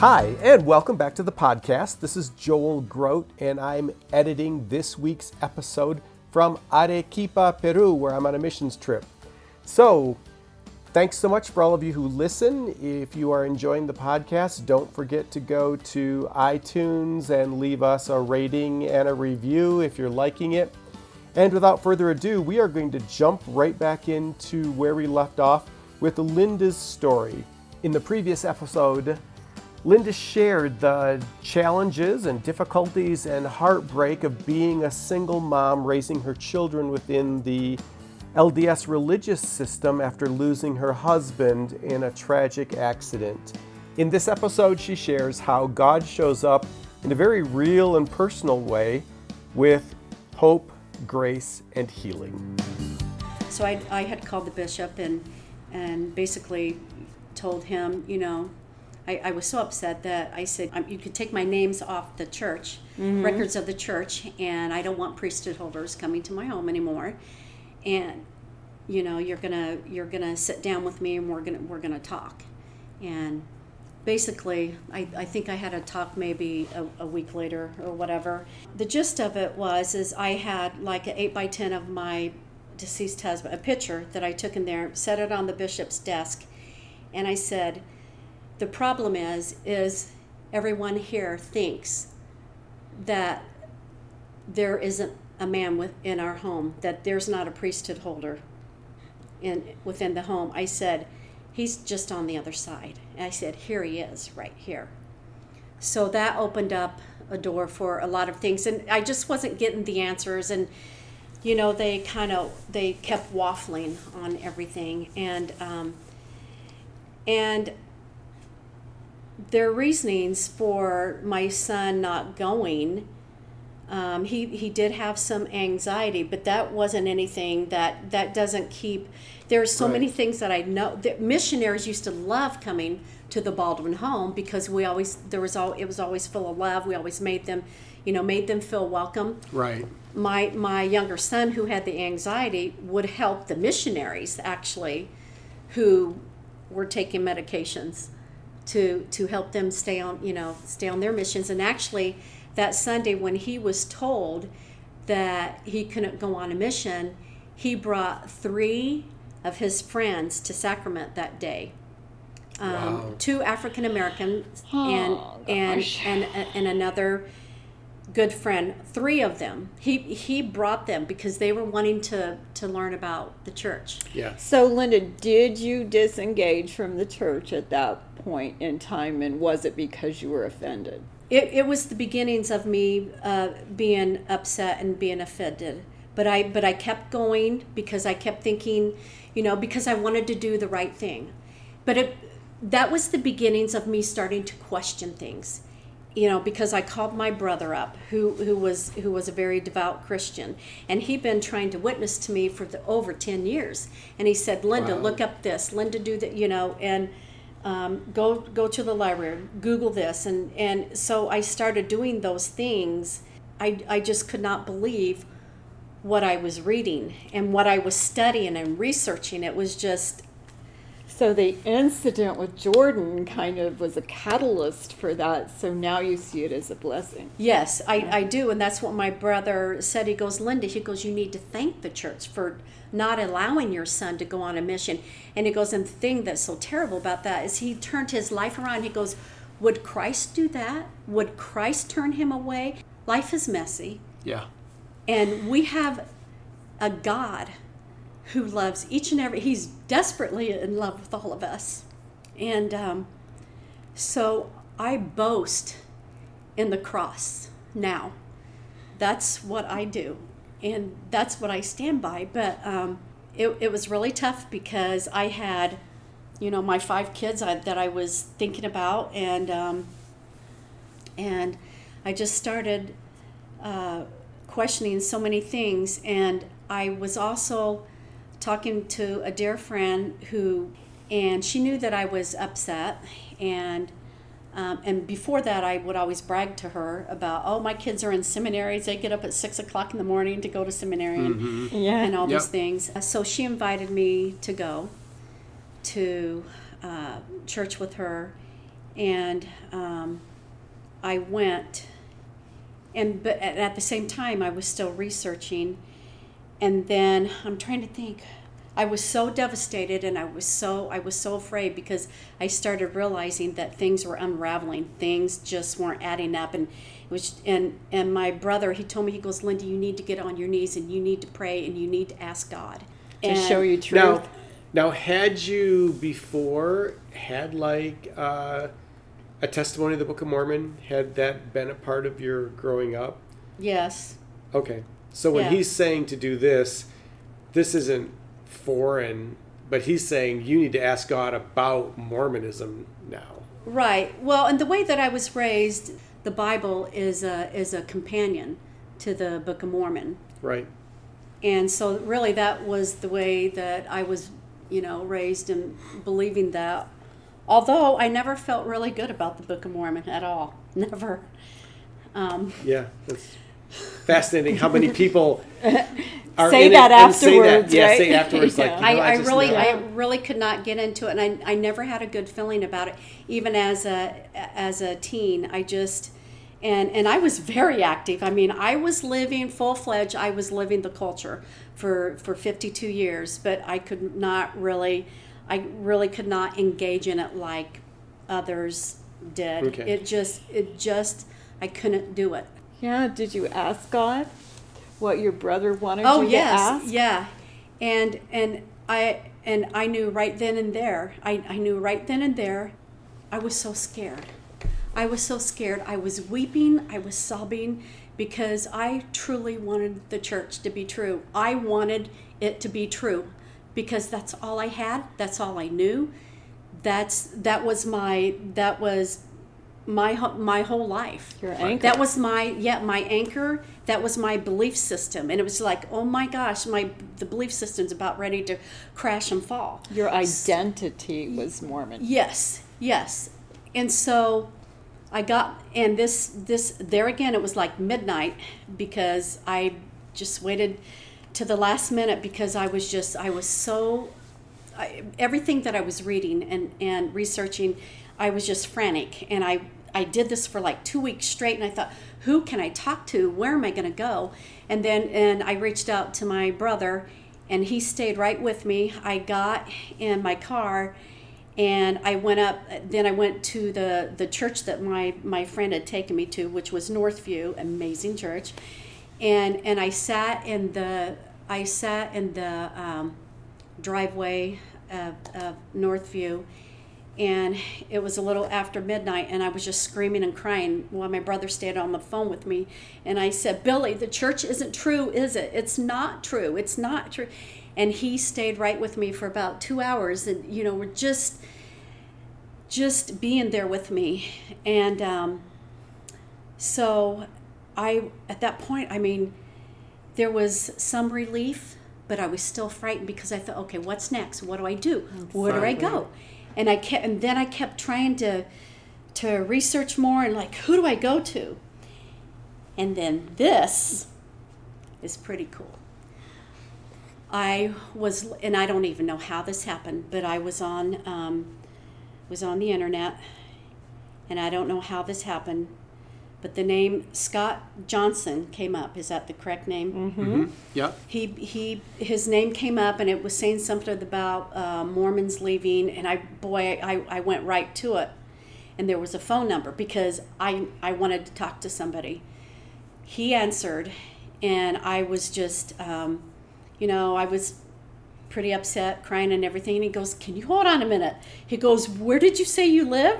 Hi, and welcome back to the podcast. This is Joel Groat, and I'm editing this week's episode from Arequipa, Peru, where I'm on a missions trip. So, thanks so much for all of you who listen. If you are enjoying the podcast, don't forget to go to iTunes and leave us a rating and a review if you're liking it. And without further ado, we are going to jump right back into where we left off with Linda's story. In the previous episode, Linda shared the challenges and difficulties and heartbreak of being a single mom raising her children within the LDS religious system after losing her husband in a tragic accident. In this episode, she shares how God shows up in a very real and personal way with hope, grace, and healing. So I, I had called the bishop and, and basically told him, you know, I, I was so upset that I said, um, you could take my names off the church, mm-hmm. records of the church, and I don't want priesthood holders coming to my home anymore. And, you know, you're gonna you're gonna sit down with me and we're gonna we're gonna talk. And basically, I, I think I had a talk maybe a, a week later or whatever. The gist of it was is I had like an eight by ten of my deceased husband, a picture that I took in there, set it on the bishop's desk, and I said, the problem is is everyone here thinks that there isn't a man within our home that there's not a priesthood holder in within the home. I said he's just on the other side. And i said here he is right here. So that opened up a door for a lot of things. And i just wasn't getting the answers. And you know they kind of they kept waffling on everything. And um, and their reasonings for my son not going. Um, he he did have some anxiety, but that wasn't anything that that doesn't keep. There are so right. many things that I know. That missionaries used to love coming to the Baldwin home because we always there was all it was always full of love. We always made them, you know, made them feel welcome. Right. My my younger son who had the anxiety would help the missionaries actually, who were taking medications to to help them stay on you know stay on their missions. And actually that sunday when he was told that he couldn't go on a mission he brought three of his friends to sacrament that day. Um, wow. two african americans oh, and and and and another good friend, three of them. He he brought them because they were wanting to to learn about the church. Yeah. So Linda, did you disengage from the church at that point in time, and was it because you were offended? It it was the beginnings of me uh, being upset and being offended. But I but I kept going because I kept thinking, you know, because I wanted to do the right thing. But it that was the beginnings of me starting to question things you know because i called my brother up who who was who was a very devout christian. And he'd been trying to witness to me for the, over 10 years. And he said linda wow. look up this. Linda do that you know and um, go go to the library google this. And and so i started doing those things. I i just could not believe what i was reading. And what i was studying and researching it was just so the incident with Jordan kind of was a catalyst for that. So now you see it as a blessing. Yes, I, I do. And that's what my brother said. He goes, Linda, he goes, you need to thank the church for not allowing your son to go on a mission. And he goes, and the thing that's so terrible about that is he turned his life around. He goes, would Christ do that? Would Christ turn him away? Life is messy. Yeah. And we have a God who loves each and every, he's desperately in love with all of us. And um, so I boast in the cross now. That's what I do. And that's what I stand by. But um, it, it was really tough because I had you know, my five kids I, that I was thinking about, and um, and I just started uh, questioning so many things. And I was also talking to a dear friend who, and she knew that I was upset, and um, and before that, I would always brag to her about, oh, my kids are in seminaries. They get up at six o'clock in the morning to go to seminary and, Yeah. and all Yep. these things. Uh, So she invited me to go to uh, church with her, and um, I went. And but at, at the same time, I was still researching, and then I'm trying to think. I was so devastated, and I was so I was so afraid because I started realizing that things were unraveling. Things just weren't adding up, and it was and and my brother he told me he goes, Linda, you need to get on your knees and you need to pray and you need to ask God To And- show you truth. Now, now, had you before had like uh, a testimony of the Book of Mormon? Had that been a part of your growing up? Yes. Okay, so when Yeah. he's saying to do this, this isn't foreign, but he's saying you need to ask God about Mormonism now. Right. Well, and the way that I was raised, the Bible is a is a companion to the Book of Mormon. Right. And so really that was the way that I was, you know, raised and believing that. Although I never felt really good about the Book of Mormon at all. Never. Um, Yeah, that's fascinating. How many people are Say in that it and say that. afterwards, Yeah, right? say afterwards. Like Yeah. you know, I, I just really, never- I really could not get into it, and I, I never had a good feeling about it, even as a as a teen. I just, and and I was very active. I mean, I was living full fledged. I was living the culture for for fifty two years, but I could not really, I really could not engage in it like others did. Okay. It just, it just, I couldn't do it. Yeah. Did you ask God what your brother wanted Oh you yes, to ask? yeah, and and I and I knew right then and there. I, I knew right then and there. I was so scared. I was so scared. I was weeping. I was sobbing because I truly wanted the church to be true. I wanted it to be true because that's all I had. That's all I knew. That's that was my that was my my whole life. Your anchor. That was my yeah my anchor. That was my belief system, and it was like oh my gosh, my the belief system's about ready to crash and fall. Your identity was Mormon. Yes, yes, and so I got and this this there again it was like midnight because I just waited to the last minute because I was just I was so I, everything that I was reading and, and researching, I was just frantic. And I, I did this for like two weeks straight. And I thought, who can I talk to? Where am I going to go? And then and I reached out to my brother, and he stayed right with me. I got in my car, and I went up. Then I went to the the church that my my friend had taken me to, which was Northview, amazing church. And and I sat in the I sat in the um, driveway of, of Northview, and it was a little after midnight, and I was just screaming and crying while my brother stayed on the phone with me. And I said, Billy, the church isn't true, is it? It's not true. It's not true. And he stayed right with me for about two hours, and you know, we're just just being there with me, and um, so I at that point, I mean, there was some relief, but I was still frightened because I thought, okay, what's next? What do I do? Where do I go? And I kept, and then I kept trying to to research more and like, who do I go to? And then this is pretty cool. I was, and I don't even know how this happened, but I was on um, was on the internet, and I don't know how this happened, but the name Scott Johnson came up. Is that the correct name? Mm-hmm. Yep. he he his name came up and it was saying something about uh, Mormons leaving and I boy I, I went right to it and there was a phone number because I I wanted to talk to somebody he answered and I was just um, you know I was pretty upset crying and everything and he goes can you hold on a minute he goes where did you say you live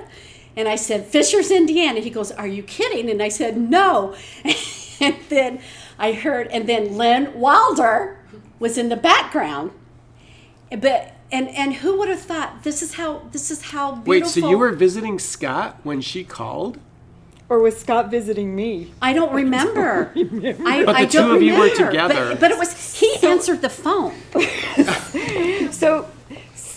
and I said Fishers Indiana he goes are you kidding and I said no and then I heard, and then Lynn Wilder was in the background. But and and who would have thought this is how this is how beautiful Wait, so you were visiting Scott when she called? Or was Scott visiting me? I don't remember. I, But the I two don't of you were together. But, but it was he answered the phone. So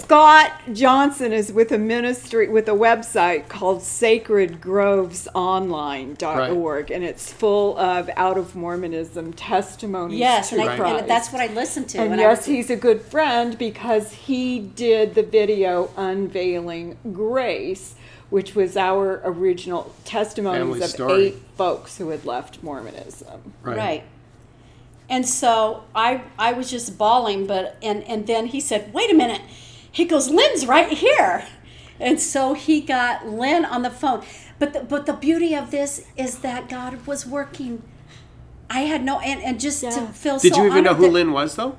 Scott Johnson is with a ministry with a website called sacredgrovesonline.org and it's full of out of Mormonism testimonies. Yes, to and, I, and that's what I listened to. And and I yes, was- he's a good friend because he did the video unveiling grace, which was our original testimonies Family of story. eight folks who had left Mormonism. right. And so I I was just bawling, but and and then he said, "Wait a minute." He goes, "Lynn's right here," and so he got Lynn on the phone. But the, but the beauty of this is that God was working. I had no and, and just to Yeah. feel Did so you even know who that- Lynn was though?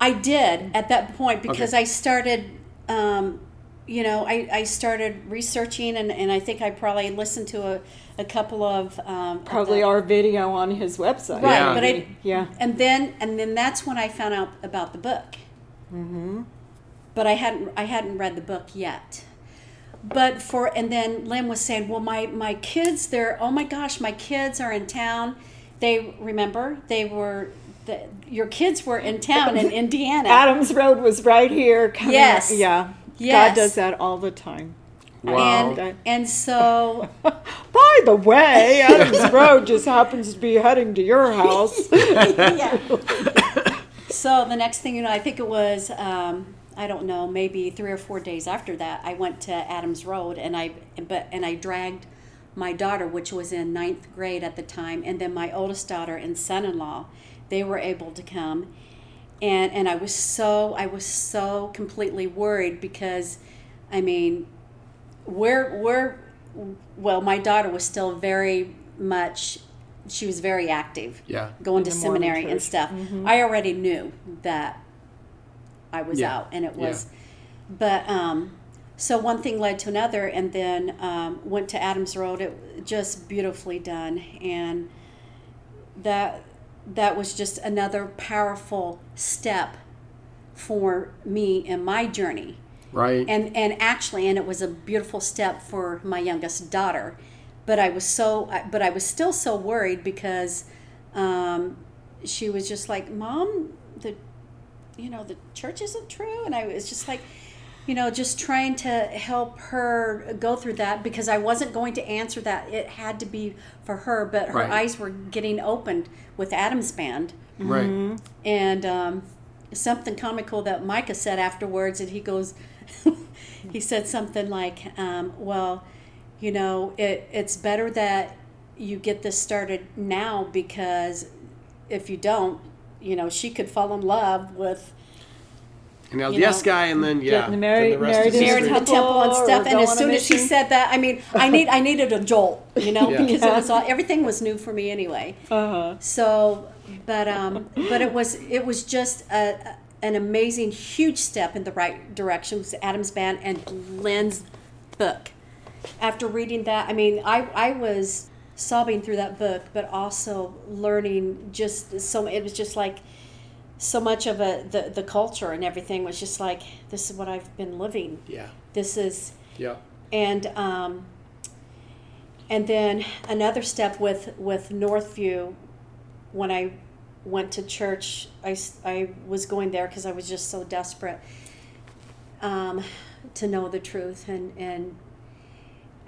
I did at that point because Okay. I started, um, you know, I, I started researching and, and I think I probably listened to a, a couple of um, of Probably the- our video on his website. right, Yeah. but I Yeah. and then and then that's when I found out about the book. Mm-hmm. But I hadn't I hadn't read the book yet. But for and then Lynn was saying, well, my my kids, they're oh my gosh, my kids are in town. They remember they were the, your kids were in town in Indiana. Adams Road was right here. coming Yes. up- Yeah. Yes. God does that all the time. Wow. And and so By the way, Adams Road just happens to be heading to your house. yeah. So the next thing you know, I think it was um, I don't know, maybe three or four days after that, I went to Adams Road and I but and I dragged my daughter, which was in ninth grade at the time, and then my oldest daughter and son-in-law, they were able to come, and and I was so I was so completely worried because, I mean, we're we're well, my daughter was still very much she was very active Yeah. going to In the Mormon seminary and church. stuff. Mm-hmm. I already knew that I was Yeah. out, and it was, but um, so one thing led to another, and then um, went to Adams Road. It just beautifully done, and that that was just another powerful step for me in my journey Right. and and actually and it was a beautiful step for my youngest daughter but i was so but i was still so worried because um, she was just like mom the you know the church isn't true and i was just like you know just trying to help her go through that because i wasn't going to answer that it had to be for her but her Right. eyes were getting opened with adam's band right. and um, something comical that Micah said afterwards, and he goes, he said something like, um, "Well, you know, it, it's better that you get this started now because if you don't, you know, she could fall in love with An LDS you know, guy, and then yeah, getting married- then the rest married married in the temple and stuff. And as soon as she said that, I mean, I need I needed a jolt, you know, Yeah. because it was all everything was new for me anyway. Uh-huh. So, but um, but it was it was just a, an amazing, huge step in the right direction it was Adam's band and Lynn's book. After reading that, I mean, I I was sobbing through that book, but also learning just so. It was just like so much of a the the culture and everything was just like this is what I've been living. Yeah. This is Yeah. and um, and then another step with with Northview when I went to church I, I was going there because I was just so desperate um, to know the truth and and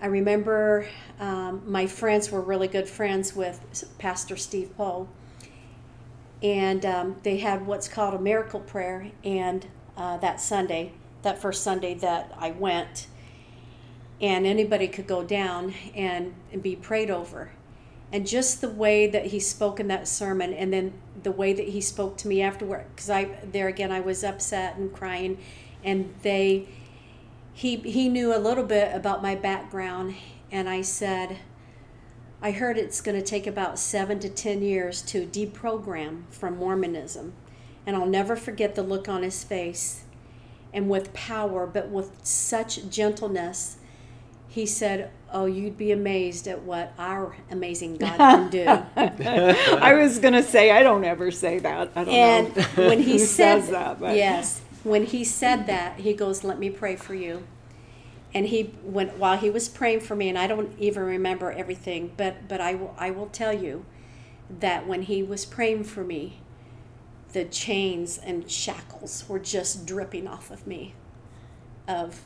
I remember um, my friends were really good friends with Pastor Steve Poe. And um, they had what's called a miracle prayer and uh, that Sunday that first Sunday that I went. And anybody could go down and, and be prayed over. And just the way that he spoke in that sermon, and then the way that he spoke to me afterward, because I there again I was upset and crying, and they he he knew a little bit about my background, and I said, I heard it's going to take about seven to ten years to deprogram from Mormonism, and I'll never forget the look on his face, and with power, but with such gentleness he said, "Oh, you'd be amazed at what our amazing God can do." I was going to say, I don't ever say that. I don't and know when he said says that, but yes, when he said that, he goes, "Let me pray for you." And he went while he was praying for me, and I don't even remember everything, but but I will I will tell you that when he was praying for me, the chains and shackles were just dripping off of me of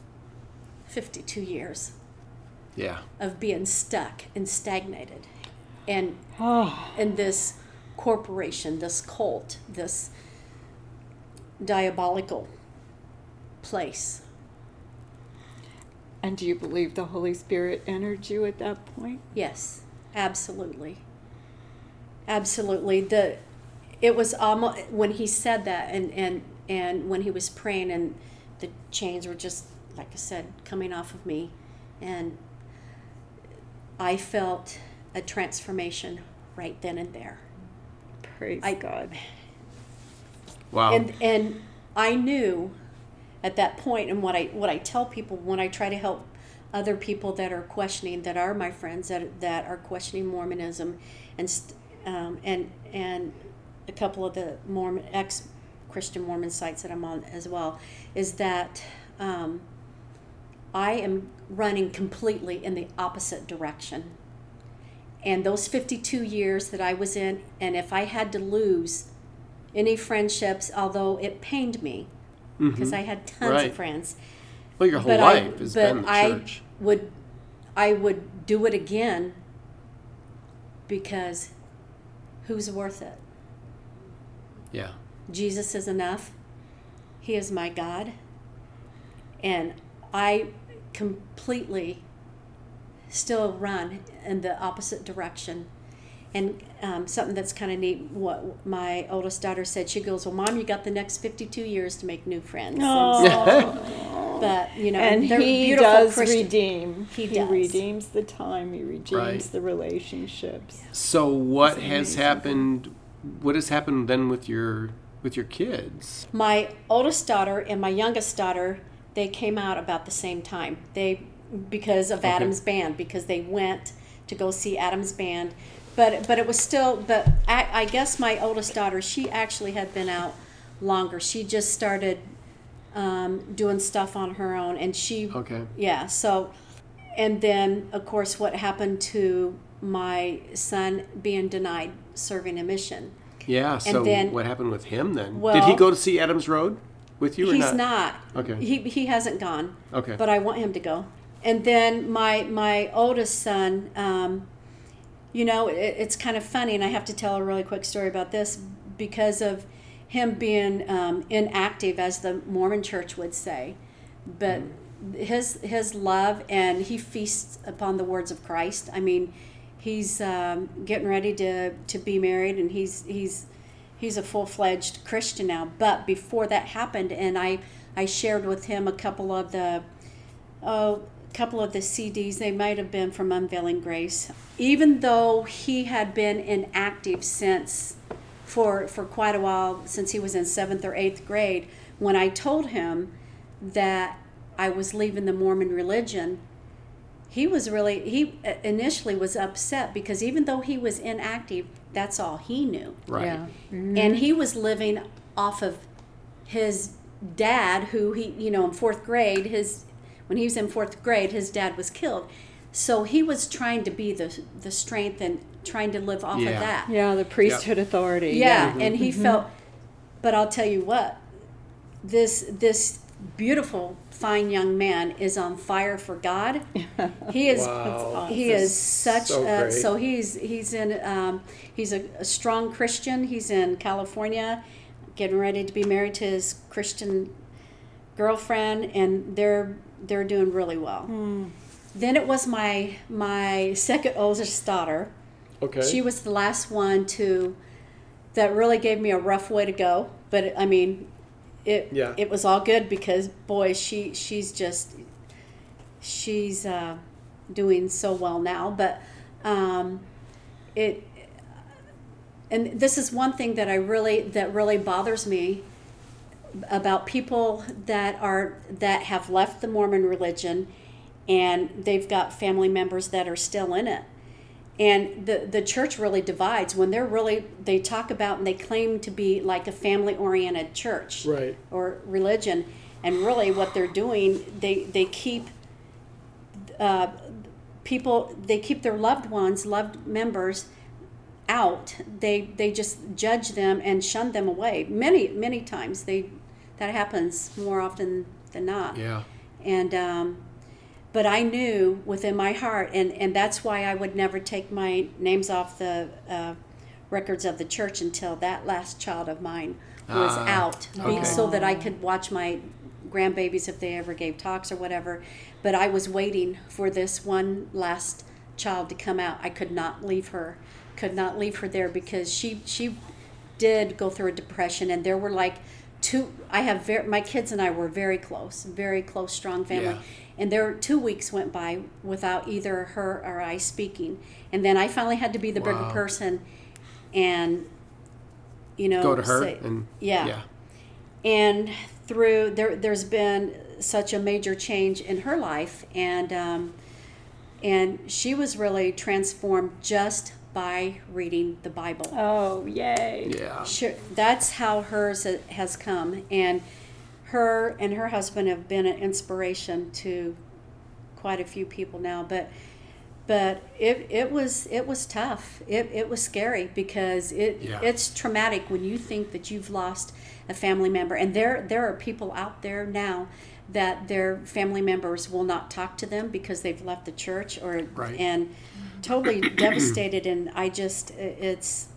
52 years Yeah. of being stuck and stagnated and ah. Oh, in this corporation this cult this diabolical place and do you believe the Holy Spirit entered you at that point? yes absolutely absolutely the it was almost when he said that and and and when he was praying and the chains were just like i said coming off of me and i felt a transformation right then and there Praise I- God. Wow. and and I knew at that point, and what I what I tell people when I try to help other people that are questioning, that are my friends that that are questioning Mormonism, and um, and and a couple of the Mormon ex Christian Mormon sites that I'm on as well, is that um, I am running completely in the opposite direction. And those 52 years that I was in, and if I had to lose any friendships, although it pained me mm-hmm. because I had tons Right. of friends. well, your whole But I, life has but been the I church. would, I would do it again because who's worth it? Yeah. Jesus is enough. He is my God. And I completely still run in the opposite direction. And um, something that's kind of neat, what my oldest daughter said, she goes, Well, Mom, you got the next 52 years to make new friends. And so- but, you know, and they're he does Christian- redeem. He does. redeems the time. He redeems Right. the relationships. So what That's has amazing. happened? What has happened then with your with your kids? my oldest daughter and my youngest daughter they came out about the same time they because of Okay. adam's band because they went to go see adam's band but but it was still but I, I guess my oldest daughter she actually had been out longer she just started um, doing stuff on her own and she Okay. yeah so and then of course what happened to my son being denied serving a mission Yeah. So then- what happened with him then? Did he go to see Adams Road with you or He's not? not. Okay. He he hasn't gone. Okay. But I want him to go. And then my my oldest son, um, you know, it, it's kind of funny, and I have to tell a really quick story about this because of him being um, inactive, as the Mormon Church would say. But his his love and he feasts upon the words of Christ. I mean, he's um, getting ready to to be married, and he's he's he's a full-fledged christian now but before that happened and i i shared with him a couple of the oh couple of the cds they might have been from unveiling grace even though he had been inactive since for for quite a while since he was in seventh or eighth grade when i told him that i was leaving the mormon religion he was really he uh, initially was upset because even though he was inactive that's all he knew Right. Yeah. and he was living off of his dad who he you know in fourth grade his when he was in fourth grade his dad was killed. So he was trying to be the the strength and trying to live off Yeah. of that. Yeah, the priesthood authority. yeah, and he felt but i'll tell you what this this beautiful fine young man is on fire for god. He is Wow. he This is is such so a, so he's he's in um, he's a, a strong christian. He's in california getting ready to be married to his christian girlfriend and they're they're doing really well then it was my my second oldest daughter Okay. she was the last one to that really gave me a rough way to go but i mean it Yeah. it was all good because boy she she's just she's uh, doing so well now but um, it and this is one thing that i really that really bothers me about people that are that have left the mormon religion and they've got family members that are still in it. And the the church really divides when they're really they talk about and they claim to be like a family oriented church Right. or religion. And really what they're doing they they keep uh, people they keep their loved ones loved members out. They they just judge them and shun them away. Many many times they that happens more often than not Yeah. and um, but I knew within my heart, and and that's why I would never take my names off the uh, records of the church until that last child of mine was Ah, out, okay. so that I could watch my grandbabies if they ever gave talks or whatever. But I was waiting for this one last child to come out. I could not leave her, could not leave her there because she she did go through a depression, and there were like two. I have very my kids and I were very close, very close, strong family. Yeah. And there two weeks went by without either her or I speaking, and then I finally had to be the bigger person, and you know Go to her say- and yeah. yeah. and through there there's been such a major change in her life and um, and she was really transformed just by reading the bible Oh, yay. Yeah. Sure, that's how hers has come, and her and her husband have been an inspiration to quite a few people now. But but it, it was it was tough. It, it was scary because it Yeah. it's traumatic when you think that you've lost a family member, and there there are people out there now that their family members will not talk to them because they've left the church or Right. and totally devastated and I just it's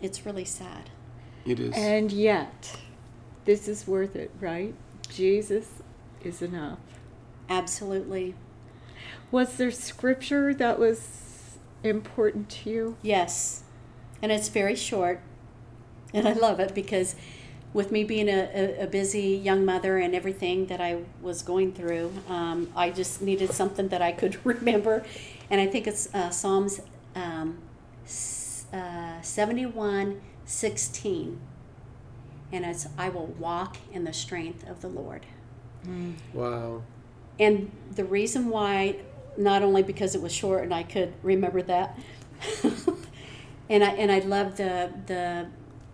it's really sad. It is. And yet, this is worth it, right? Jesus is enough. Absolutely. Was there scripture that was important to you? Yes. And it's very short. And I love it because with me being a, a, a busy young mother and everything that I was going through, um, I just needed something that I could remember. And I think it's uh, Psalms um, uh, 71 16. And it's, I will walk in the strength of the Lord. wow. And the reason why, not only because it was short and I could remember that, and I and I love the the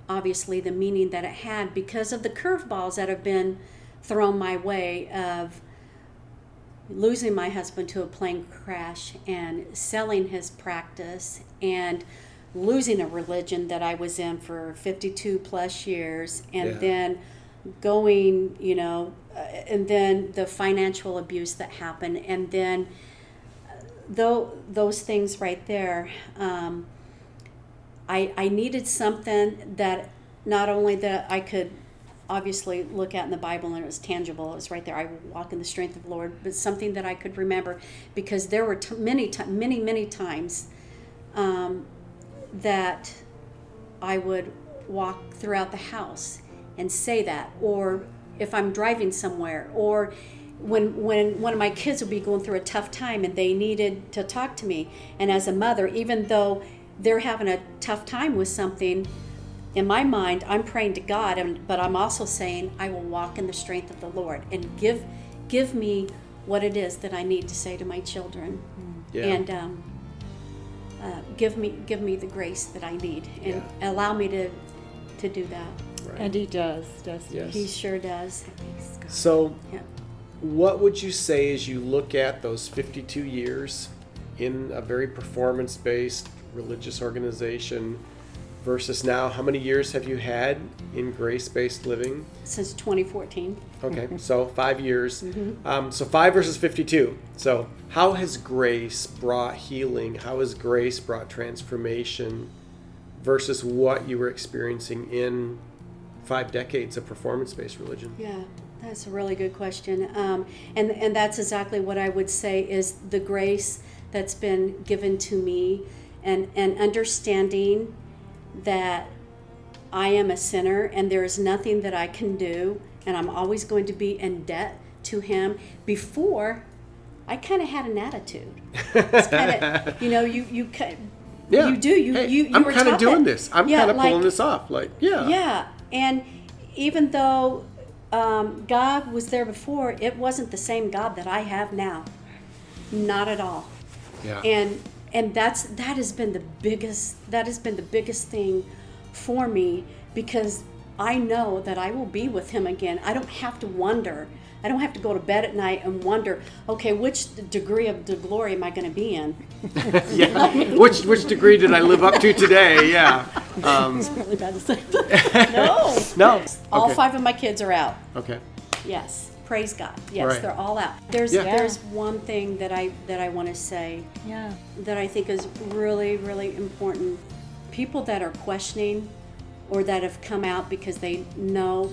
obviously the meaning that it had because of the curveballs that have been thrown my way of losing my husband to a plane crash and selling his practice and losing a religion that I was in for 52 plus years and Yeah. then going, you know, uh, and then the financial abuse that happened and then though those things right there um, I, I needed something that not only that I could obviously look at in the Bible and it was tangible, it was right there. I walk in the strength of the Lord, but something that I could remember because there were t- many, ti many, many times um, that I would walk throughout the house and say that, or if I'm driving somewhere, or when when one of my kids would be going through a tough time and they needed to talk to me, and as a mother, even though they're having a tough time with something, in my mind, I'm praying to God, and, but I'm also saying I will walk in the strength of the Lord and give give me what it is that I need to say to my children, Yeah. and um, uh, give me give me the grace that I need, and allow me to to do that. Right. And he does, doesn't Yes. He sure does. so, Yeah. what would you say as you look at those 52 years in a very performance based religious organization versus now? How many years have you had in grace based living? Since 2014. Okay, so five years. Um, so five versus 52. So, how has grace brought healing? How has grace brought transformation versus what you were experiencing in five decades of performance based religion? Yeah, that's a really good question. Um, and, and that's exactly what I would say is the grace that's been given to me and, and understanding that I am a sinner and there is nothing that I can do and I'm always going to be in debt to Him. Before, I kind of had an attitude. It's kind of, you know, you, you, Yeah. you do, you, Hey, you, you I'm kind of doing this. I'm Yeah, kind of like- pulling this off. Like, yeah. yeah, and even though um, God was there before, it wasn't the same God that I have now. Not at all. Yeah. And and that's that has been the biggest that has been the biggest thing for me because I know that I will be with him again. I don't have to wonder. I don't have to go to bed at night and wonder, okay, which degree of the glory am I going to be in? yeah. which which degree did I live up to today? Yeah. Um, it's really bad to say. no. No. All okay. five of my kids are out. Okay. Yes. Praise God. Yes, right. they're all out. There's yeah. there's one thing that I that I want to say. Yeah. That I think is really really important. People that are questioning or that have come out because they know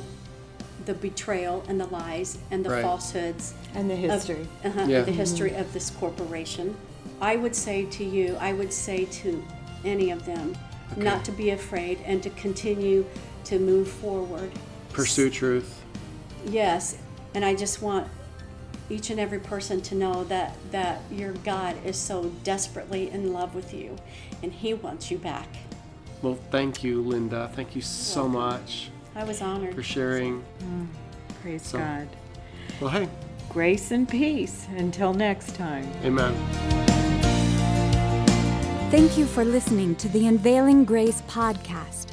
the betrayal and the lies and the right. falsehoods and the history of, uh-huh, yeah. the history mm-hmm. of this corporation i would say to you i would say to any of them okay. not to be afraid and to continue to move forward pursue truth yes and i just want each and every person to know that that your god is so desperately in love with you and he wants you back well, thank you, Linda. Thank you so much. I was honored for sharing. Mm, praise so, God. Well, hey. Grace and peace. Until next time. Amen. Thank you for listening to the Unveiling Grace podcast.